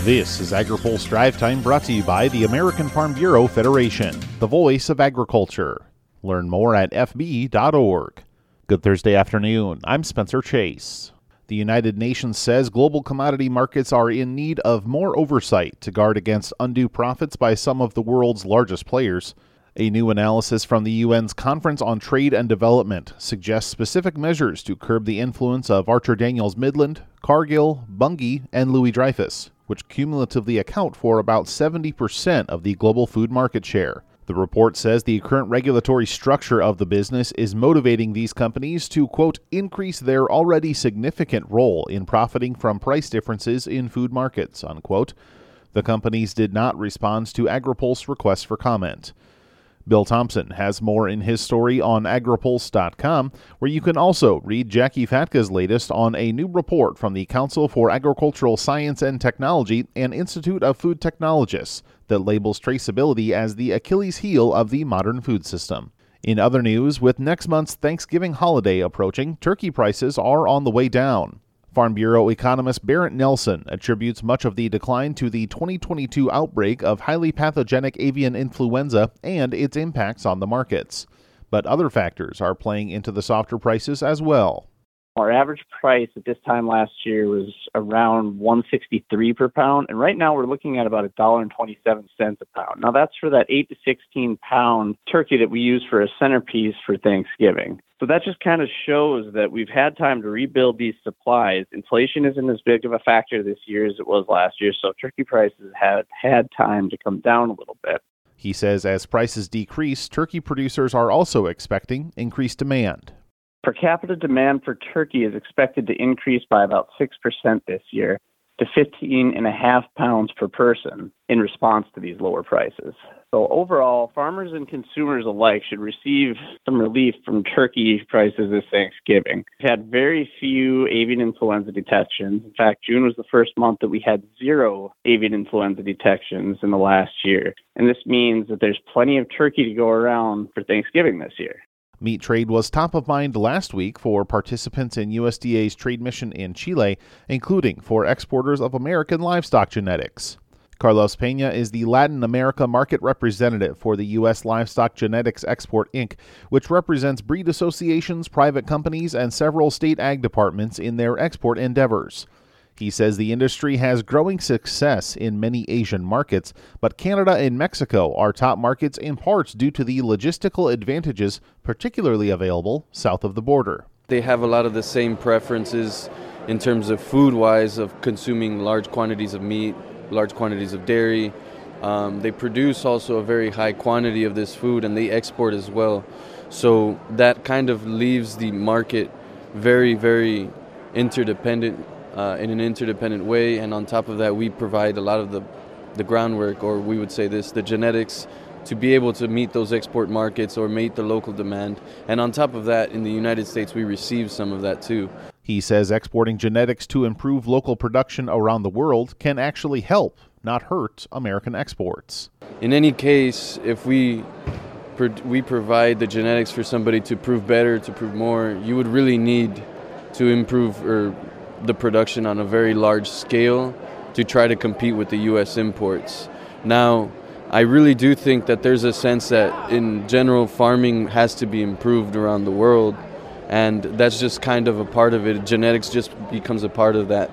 This is AgriPulse Drive Time brought to you by the American Farm Bureau Federation, the voice of agriculture. Learn more at fb.org. Good Thursday afternoon. I'm Spencer Chase. The United Nations says global commodity markets are in need of more oversight to guard against undue profits by some of the world's largest players. A new analysis from the UN's Conference on Trade and Development suggests specific measures to curb the influence of Archer Daniels Midland, Cargill, Bunge, and Louis Dreyfus, which cumulatively account for about 70% of the global food market share. The report says the current regulatory structure of the business is motivating these companies to, quote, increase their already significant role in profiting from price differences in food markets, unquote. The companies did not respond to AgriPulse requests for comment. Bill Tomson has more in his story on agripulse.com, where you can also read Jacqui Fatka's latest on a new report from the Council for Agricultural Science and Technology and Institute of Food Technologists that labels traceability as the Achilles heel of the modern food system. In other news, with next month's Thanksgiving holiday approaching, turkey prices are on the way down. Farm Bureau economist Bernt Nelson attributes much of the decline to the 2022 outbreak of highly pathogenic avian influenza and its impacts on the markets. But other factors are playing into the softer prices as well. Our average price at this time last year was around 163 per pound, and right now we're looking at about a dollar and 27 cents a pound. Now that's for that 8 to 16 pound turkey that we use for a centerpiece for Thanksgiving. So that just kind of shows that we've had time to rebuild these supplies. Inflation isn't as big of a factor this year as it was last year, so turkey prices have had time to come down a little bit. He says as prices decrease, turkey producers are also expecting increased demand. Per capita demand for turkey is expected to increase by about 6% this year to 15 and a half pounds per person in response to these lower prices. So overall, farmers and consumers alike should receive some relief from turkey prices this Thanksgiving. We've had very few avian influenza detections. In fact, June was the first month that we had zero avian influenza detections in the last year. And this means that there's plenty of turkey to go around for Thanksgiving this year. Meat trade was top of mind last week for participants in USDA's trade mission in Chile, including for exporters of American livestock genetics. Carlos Pena is the Latin America market representative for the U.S. Livestock Genetics Export Inc., which represents breed associations, private companies, and several state ag departments in their export endeavors. He says the industry has growing success in many Asian markets, but Canada and Mexico are top markets in part due to the logistical advantages particularly available south of the border. They have a lot of the same preferences in terms of food wise of consuming large quantities of meat, large quantities of dairy. Um, they produce also a very high quantity of this food and they export as well. So that kind of leaves the market very, very interdependent uh, in an interdependent way. And on top of that, we provide a lot of the, the groundwork, or we would say this, the genetics to be able to meet those export markets or meet the local demand. And on top of that, in the United States, we receive some of that too. He says exporting genetics to improve local production around the world can actually help, not hurt, American exports. In any case, if we we provide the genetics for somebody to prove better, to prove more, you would really need to improve or the production on a very large scale to try to compete with the U.S. imports. Now, I really do think that there's a sense that, in general, farming has to be improved around the world, and that's just kind of a part of it. Genetics just becomes a part of that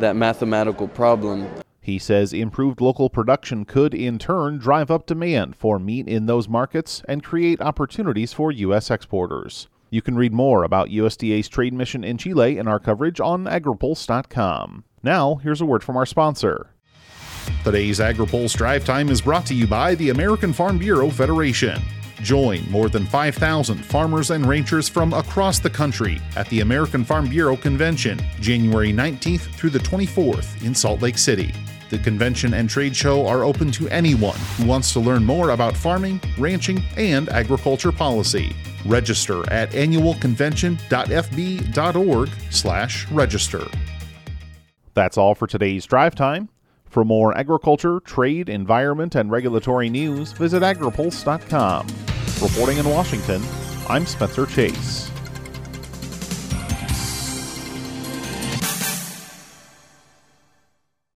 that mathematical problem. He says improved local production could, in turn, drive up demand for meat in those markets and create opportunities for U.S. exporters. You can read more about USDA's trade mission in Chile in our coverage on agripulse.com. Now, here's a word from our sponsor. Today's AgriPulse Drive Time is brought to you by the American Farm Bureau Federation. Join more than 5,000 farmers and ranchers from across the country at the American Farm Bureau Convention, January 19th through the 24th in Salt Lake City. The convention and trade show are open to anyone who wants to learn more about farming, ranching, and agriculture policy. Register at annualconvention.fb.org slash register. That's all for today's drive time. For more agriculture, trade, environment, and regulatory news, visit agripulse.com. Reporting in Washington, I'm Spencer Chase.